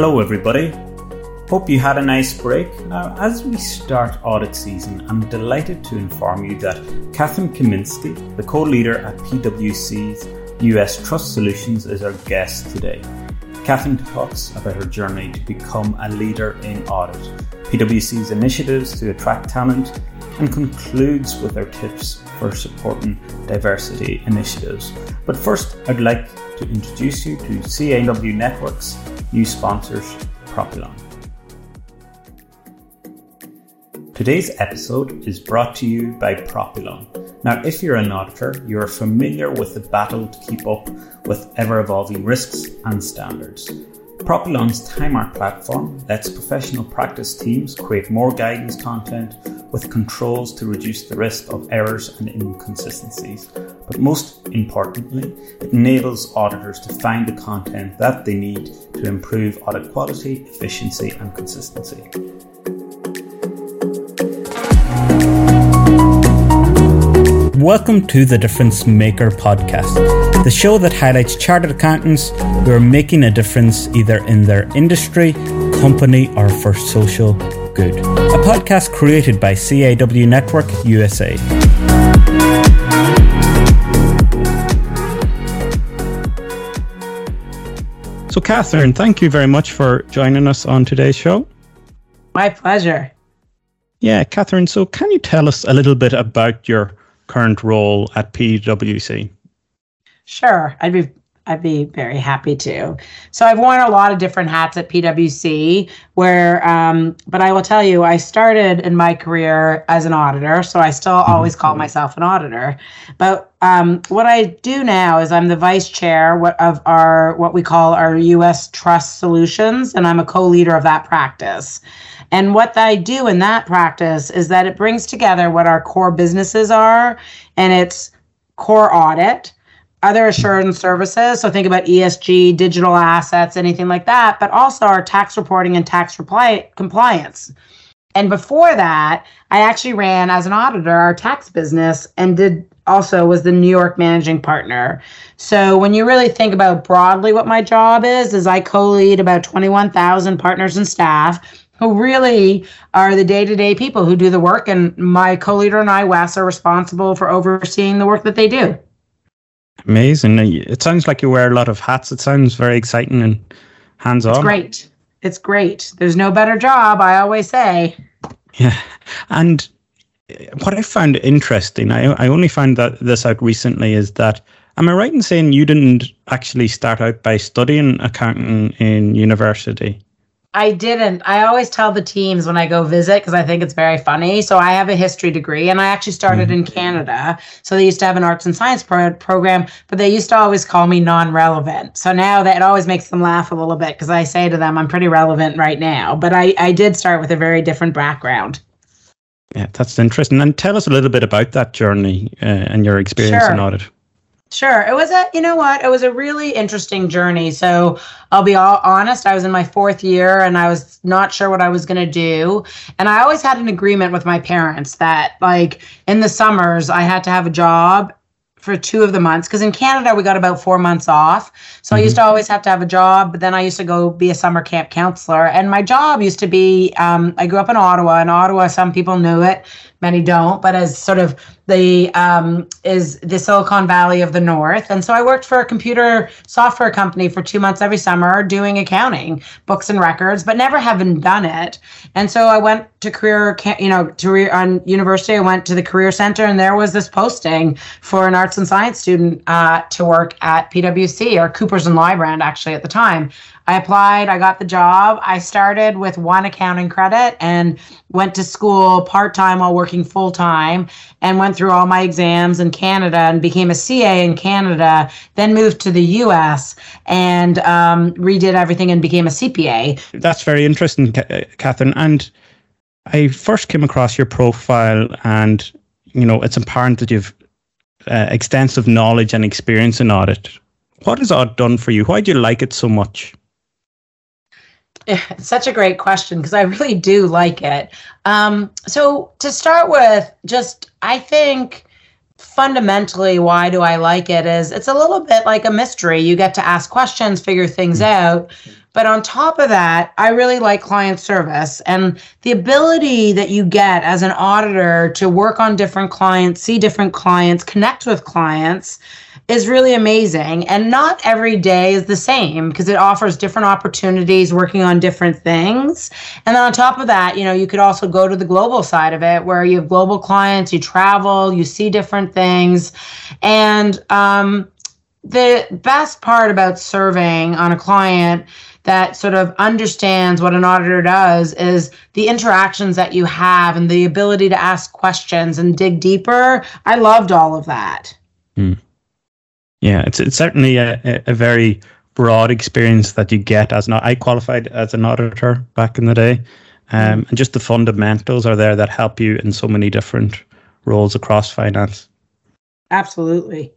Hello, everybody. Hope you had a nice break. Now, as we start audit season, I'm delighted to inform you that Kathryn Kaminsky, the co leader at PwC's US Trust Solutions, is our guest today. Kathryn talks about her journey to become a leader in audit, PwC's initiatives to attract talent, and concludes with her tips for supporting diversity initiatives. But first, I'd like to introduce you to CAW Network's new sponsors, Propylon. Today's episode is brought to you by Propylon. Now, if you're an auditor, you are familiar with the battle to keep up with ever evolving risks and standards. Propylon's Timemark platform lets professional practice teams create more guidance content with controls to reduce the risk of errors and inconsistencies. But most importantly, it enables auditors to find the content that they need to improve audit quality, efficiency, and consistency. Welcome to the Difference Maker podcast, the show that highlights chartered accountants who are making a difference either in their industry, company, or for social good. A podcast created by CAW Network USA. So, Kathryn, thank you very much for joining us on today's show. My pleasure. Yeah, Kathryn, so can you tell us a little bit about your current role at PwC? Sure, I'd be I'd be very happy to. So I've worn a lot of different hats at PwC. Where, um, but I will tell you, I started in my career as an auditor, so I still mm-hmm. always call myself an auditor. But um, what I do now is I'm the vice chair of our what we call our U.S. Trust Solutions, and I'm a co-leader of that practice. And what I do in that practice is that it brings together what our core businesses are, and it's core audit, other assurance services. So think about ESG, digital assets, anything like that, but also our tax reporting and tax reply- compliance. And before that, I actually ran as an auditor our tax business and did also was the New York managing partner. So when you really think about broadly what my job is, is I co-lead about 21,000 partners and staff who really are the day-to-day people who do the work and my co-leader and I Wes are responsible for overseeing the work that they do. Amazing. It sounds like you wear a lot of hats. It sounds very exciting and hands-on. It's great. It's great. There's no better job, I always say. Yeah. And uh, what I found interesting, I I only found that this out recently is that am I right in saying you didn't actually start out by studying accounting in university? I didn't. I always tell the teams when I go visit because I think it's very funny. So I have a history degree and I actually started mm-hmm. in Canada. So they used to have an arts and science pro- program, but they used to always call me non relevant. So now that it always makes them laugh a little bit because I say to them, I'm pretty relevant right now. But I, I did start with a very different background. Yeah, that's interesting. And tell us a little bit about that journey uh, and your experience sure. in audit. Sure. It was a, you know what? It was a really interesting journey. So I'll be all honest. I was in my fourth year and I was not sure what I was going to do. And I always had an agreement with my parents that, like, in the summers, I had to have a job for two of the months because in Canada we got about four months off. So mm-hmm. I used to always have to have a job, but then I used to go be a summer camp counselor. And my job used to be um, I grew up in Ottawa. In Ottawa, some people knew it, many don't, but as sort of the um, is the Silicon Valley of the North. And so I worked for a computer software company for two months every summer doing accounting, books and records, but never having done it. And so I went to career, you know, to on university. I went to the career center, and there was this posting for an arts and science student uh, to work at PwC or Coopers and Lybrand actually at the time. I applied, I got the job. I started with one accounting credit and went to school part time while working full time and went through all my exams in Canada and became a CA in Canada, then moved to the US and um, redid everything and became a CPA. That's very interesting, Kathryn. And I first came across your profile and you know it's apparent that you've uh, extensive knowledge and experience in audit. What has audit done for you? Why do you like it so much? It's such a great question because I really do like it. Um, so to start with, just I think fundamentally why do I like it is it's a little bit like a mystery. You get to ask questions, figure things out. But on top of that, I really like client service and the ability that you get as an auditor to work on different clients, see different clients, connect with clients is really amazing. And not every day is the same because it offers different opportunities working on different things. And then on top of that, you know, you could also go to the global side of it where you have global clients, you travel, you see different things. And um, the best part about serving on a client that sort of understands what an auditor does is the interactions that you have and the ability to ask questions and dig deeper. I loved all of that. Mm. Yeah, it's it's certainly a, a very broad experience that you get as not. I qualified as an auditor back in the day, um, and just the fundamentals are there that help you in so many different roles across finance. Absolutely.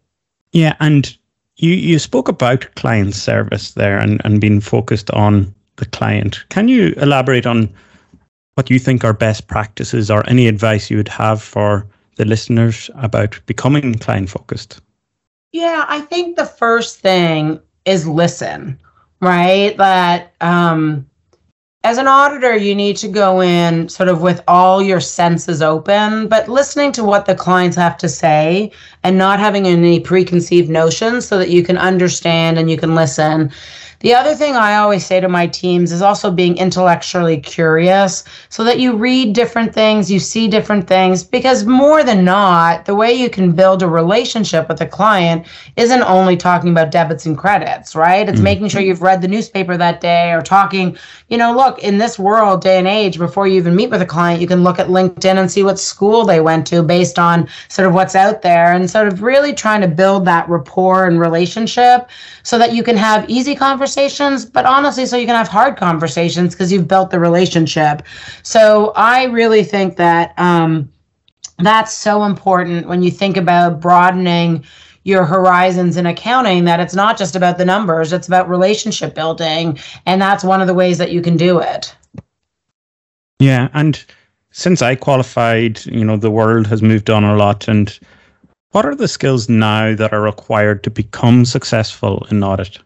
Yeah, and you you spoke about client service there and and being focused on the client. Can you elaborate on what you think are best practices or any advice you would have for the listeners about becoming client focused? Yeah, I think the first thing is listen, right? That um, as an auditor, you need to go in sort of with all your senses open, but listening to what the clients have to say and not having any preconceived notions so that you can understand and you can listen. The other thing I always say to my teams is also being intellectually curious so that you read different things, you see different things, because more than not, the way you can build a relationship with a client isn't only talking about debits and credits, right? It's mm-hmm. making sure you've read the newspaper that day or talking, you know, look, in this world, day and age, before you even meet with a client, you can look at LinkedIn and see what school they went to based on sort of what's out there and sort of really trying to build that rapport and relationship so that you can have easy conversations, but honestly, so you can have hard conversations because you've built the relationship. So I really think that um, that's so important when you think about broadening your horizons in accounting that it's not just about the numbers it's about relationship building and that's one of the ways that you can do it yeah and since i qualified you know the world has moved on a lot and what are the skills now that are required to become successful in audit?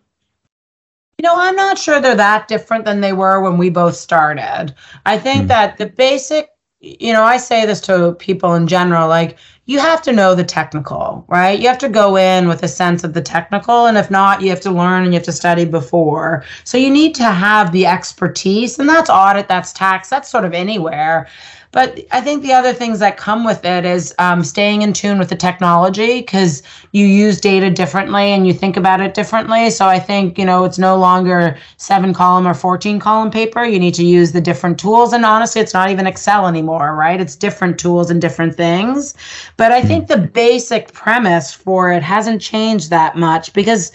You know, I'm not sure they're that different than they were when we both started. I think mm. that the basic, you know, I say this to people in general like, you have to know the technical, right? You have to go in with a sense of the technical. And if not, you have to learn and you have to study before. So you need to have the expertise, and that's audit, that's tax, that's sort of anywhere. But I think the other things that come with it is um, staying in tune with the technology because you use data differently and you think about it differently. So I think, you know, it's no longer seven column or 14 column paper. You need to use the different tools. And honestly, it's not even Excel anymore, right? It's different tools and different things. But I think the basic premise for it hasn't changed that much because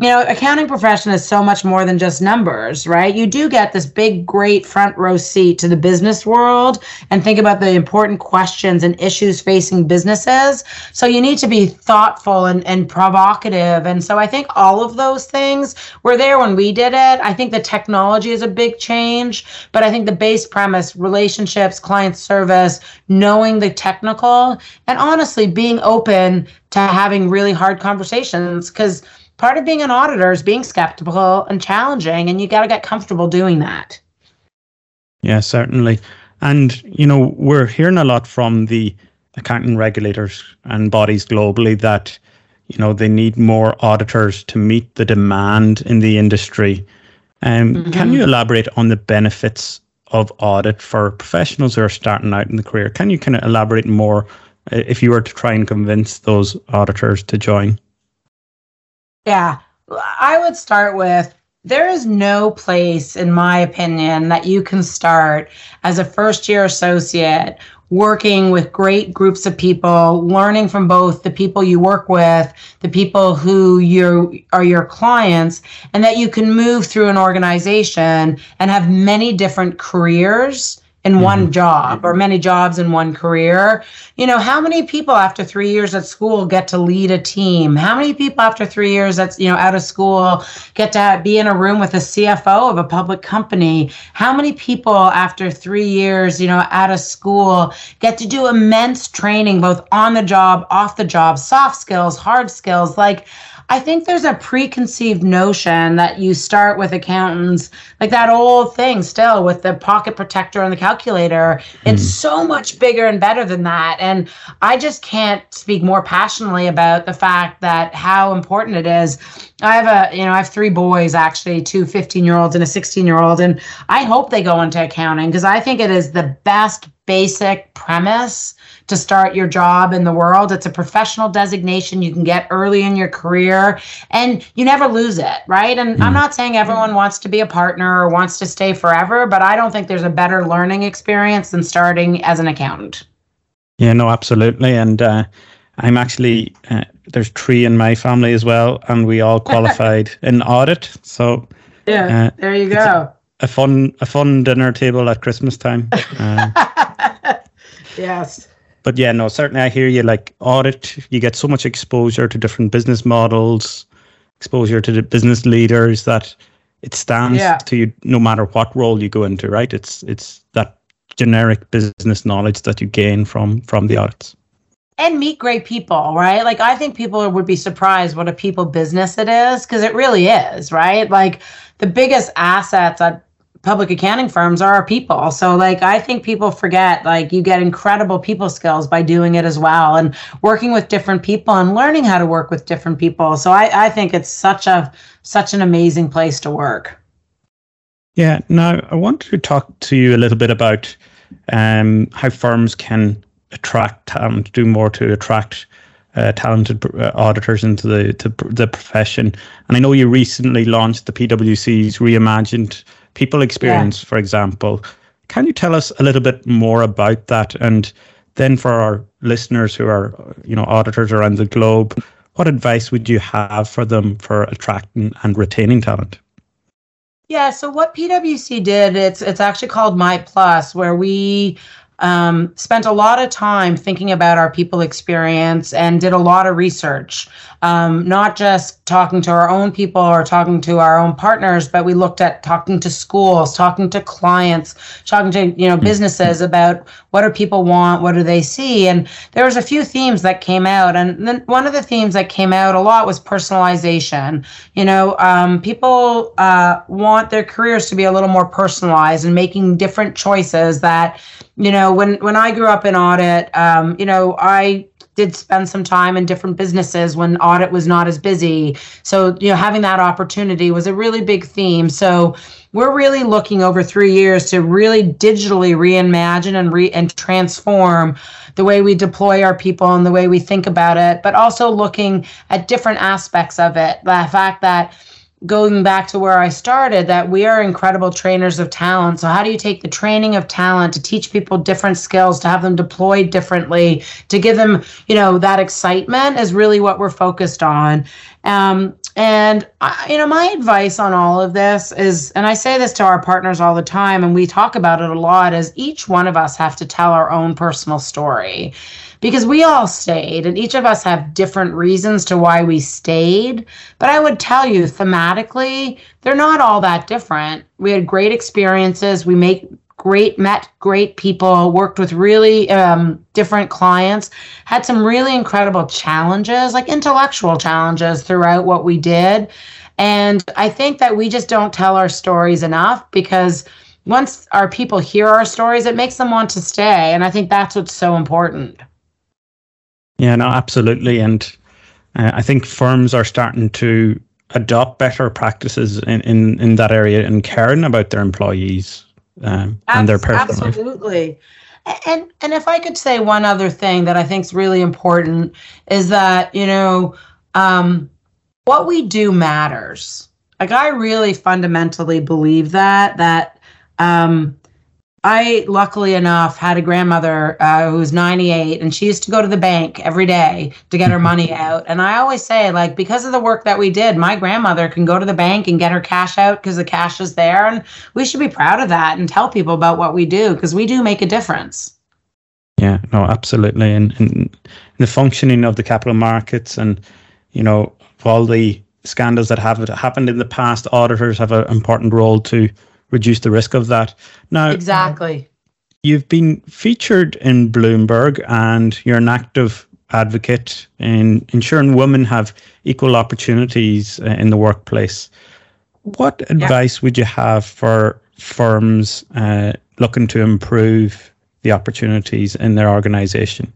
you know, accounting profession is so much more than just numbers, right? You do get this big, great front row seat to the business world and think about the important questions and issues facing businesses. So you need to be thoughtful and, and provocative. And so I think all of those things were there when we did it. I think the technology is a big change, but I think the base premise, relationships, client service, knowing the technical, and honestly being open to having really hard conversations because part of being an auditor is being skeptical and challenging, and you got to get comfortable doing that. Yeah, certainly. And, you know, we're hearing a lot from the accounting regulators and bodies globally that, you know, they need more auditors to meet the demand in the industry. Um, mm-hmm. Can you elaborate on the benefits of audit for professionals who are starting out in the career? Can you kind of elaborate more uh, if you were to try and convince those auditors to join? Yeah, I would start with there is no place, in my opinion, that you can start as a first year associate working with great groups of people, learning from both the people you work with, the people who you are your clients, and that you can move through an organization and have many different careers in mm-hmm. one job or many jobs in one career. You know, how many people after three years at school get to lead a team? How many people after three years that's, you know, out of school get to be in a room with a CFO of a public company? How many people after three years, you know, out of school get to do immense training, both on the job, off the job, soft skills, hard skills? Like, I think there's a preconceived notion that you start with accountants, like that old thing still with the pocket protector and the calculator. Mm. It's so much bigger and better than that. And I just can't speak more passionately about the fact that how important it is. I have a, you know, I have three boys actually, two 15 year olds and a 16 year old. And I hope they go into accounting because I think it is the best basic premise to start your job in the world. It's a professional designation you can get early in your career and you never lose it, right? And mm. I'm not saying everyone wants to be a partner or wants to stay forever, but I don't think there's a better learning experience than starting as an accountant. Yeah, no, absolutely. And uh, I'm actually, uh, there's three in my family as well, and we all qualified in audit. So, yeah, uh, there you go. A fun, a fun dinner table at Christmas time. Uh, yes but yeah, no, certainly I hear you. Like audit, you get so much exposure to different business models, exposure to the business leaders that it stands yeah. to you no matter what role you go into, right? It's it's that generic business knowledge that you gain from from the audits. And meet great people, right? Like I think people would be surprised what a people business it is because it really is, right? Like the biggest assets that public accounting firms are our people. So like I think people forget like you get incredible people skills by doing it as well and working with different people and learning how to work with different people. So I, I think it's such a such an amazing place to work. Yeah. Now I want to talk to you a little bit about um, how firms can attract talent, do more to attract uh, talented uh, auditors into the to the profession. And I know you recently launched the PwC's reimagined people experience, yeah. for example. Can you tell us a little bit more about that? And then for our listeners who are, you know, auditors around the globe, what advice would you have for them for attracting and retaining talent? Yeah, so what PwC did, it's it's actually called My Plus, where we um, spent a lot of time thinking about our people experience and did a lot of research, um, not just talking to our own people or talking to our own partners, but we looked at talking to schools, talking to clients, talking to you know businesses about what do people want, what do they see, and there was a few themes that came out, and then one of the themes that came out a lot was personalization. You know, um, people uh, want their careers to be a little more personalized and making different choices that you know when when i grew up in audit um, you know i did spend some time in different businesses when audit was not as busy. So you know having that opportunity was a really big theme. So we're really looking over three years to really digitally reimagine and re and transform the way we deploy our people and the way we think about it but also looking at different aspects of it. The fact that going back to where I started, that we are incredible trainers of talent. So, how do you take the training of talent to teach people different skills, to have them deployed differently, to give them, you know, that excitement is really what we're focused on. Um, and, I, you know, my advice on all of this is, and I say this to our partners all the time, and we talk about it a lot, is each one of us have to tell our own personal story because we all stayed and each of us have different reasons to why we stayed. But I would tell you thematically, they're not all that different. We had great experiences. We make great met great people worked with really um, different clients had some really incredible challenges like intellectual challenges throughout what we did. And i think that we just don't tell our stories enough because once our people hear our stories it makes them want to stay. And i think that's what's so important. Yeah, no, absolutely. And uh, I think firms are starting to adopt better practices in, in, in that area and caring about their employees um, and their personal Absolutely. And and if I could say one other thing that I think is really important is that you know um, what we do matters. Like I really fundamentally believe that that um, I, luckily enough, had a grandmother uh, who was 98, and she used to go to the bank every day to get her money out. And I always say, like, because of the work that we did, my grandmother can go to the bank and get her cash out because the cash is there. And we should be proud of that and tell people about what we do because we do make a difference. Yeah, no, absolutely. And, and the functioning of the capital markets and, you know, all the scandals that have happened in the past, auditors have an important role to reduce the risk of that. Now, exactly. You've been featured in Bloomberg and you're an active advocate in ensuring women have equal opportunities uh, in the workplace. What advice yeah. would you have for firms uh, looking to improve the opportunities in their organization?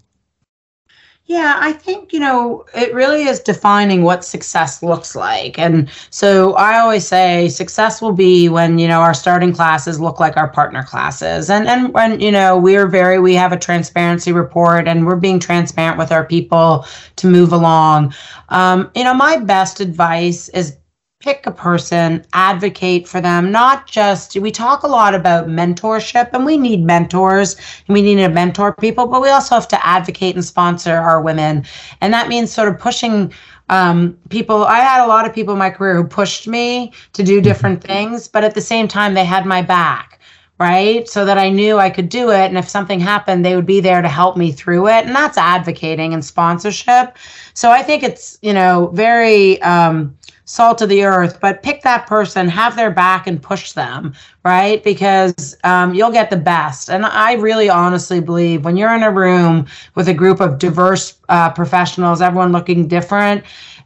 Yeah, I think, you know, it really is defining what success looks like. And so I always say success will be when, you know, our starting classes look like our partner classes. And and when, you know, we're very we have a transparency report and we're being transparent with our people to move along. Um, you know, my best advice is pick a person, advocate for them, not just, we talk a lot about mentorship and we need mentors and we need to mentor people, but we also have to advocate and sponsor our women. And that means sort of pushing um, people. I had a lot of people in my career who pushed me to do different things, but at the same time, they had my back right? So that I knew I could do it. And if something happened, they would be there to help me through it. And that's advocating and sponsorship. So I think it's, you know, very, um, salt of the earth, but pick that person, have their back, and push them, right? Because um, you'll get the best. And I really honestly believe when you're in a room with a group of diverse uh, professionals, everyone looking different,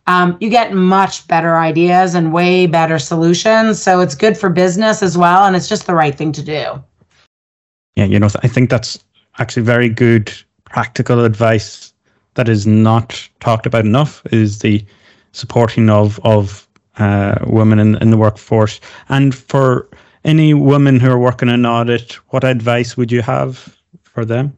um, you get much better ideas and way better solutions. So it's good for business as well. And it's just the right thing to do. Yeah, you know, I think that's actually very good practical advice that is not talked about enough is the supporting of of uh, women in, in the workforce. And for any women who are working in audit, what advice would you have for them?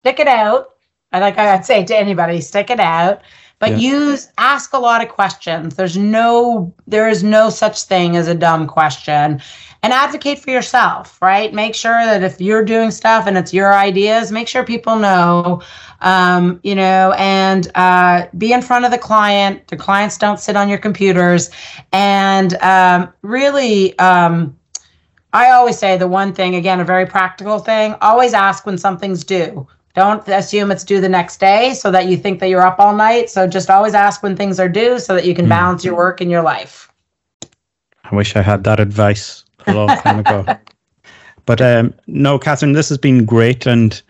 Stick it out. I like I'd say to anybody, stick it out. But yeah. use ask a lot of questions. There's no there is no such thing as a dumb question. And advocate for yourself, right? Make sure that if you're doing stuff and it's your ideas, make sure people know um, you know, and uh, be in front of the client. The clients don't sit on your computers. And um, really, um, I always say the one thing, again, a very practical thing always ask when something's due. Don't assume it's due the next day so that you think that you're up all night. So just always ask when things are due so that you can mm. balance your work and your life. I wish I had that advice a long time ago. But um, no, Kathryn, this has been great. And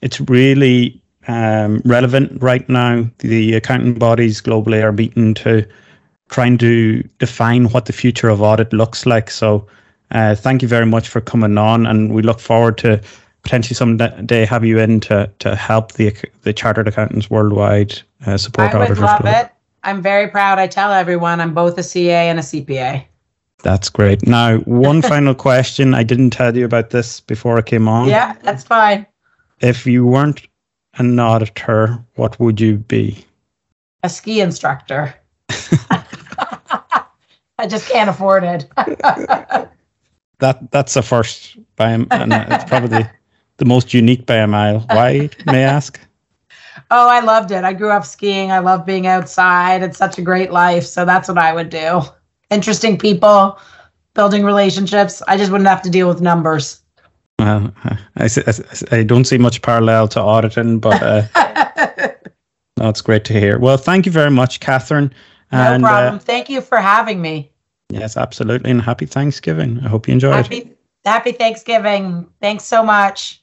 it's really um, relevant right now. The accounting bodies globally are meeting to trying to define what the future of audit looks like. So, uh, thank you very much for coming on, and we look forward to potentially someday have you in to to help the the chartered accountants worldwide uh, support I would love it. I'm very proud. I tell everyone I'm both a CA and a CPA. That's great. Now, one final question. I didn't tell you about this before I came on. Yeah, that's fine. If you weren't an auditor, what would you be? A ski instructor. I just can't afford it. that that's a first by and it's probably the most unique by a mile. Why, may I ask? Oh, I loved it. I grew up skiing. I love being outside. It's such a great life. So that's what I would do. Interesting people, building relationships. I just wouldn't have to deal with numbers. Well, I, I, I don't see much parallel to auditing, but uh, no, it's great to hear. Well, thank you very much, Kathryn. And, no uh, problem. Uh, thank you for having me. Yes, absolutely. And happy Thanksgiving. I hope you enjoyed. Happy, happy Thanksgiving. Thanks so much.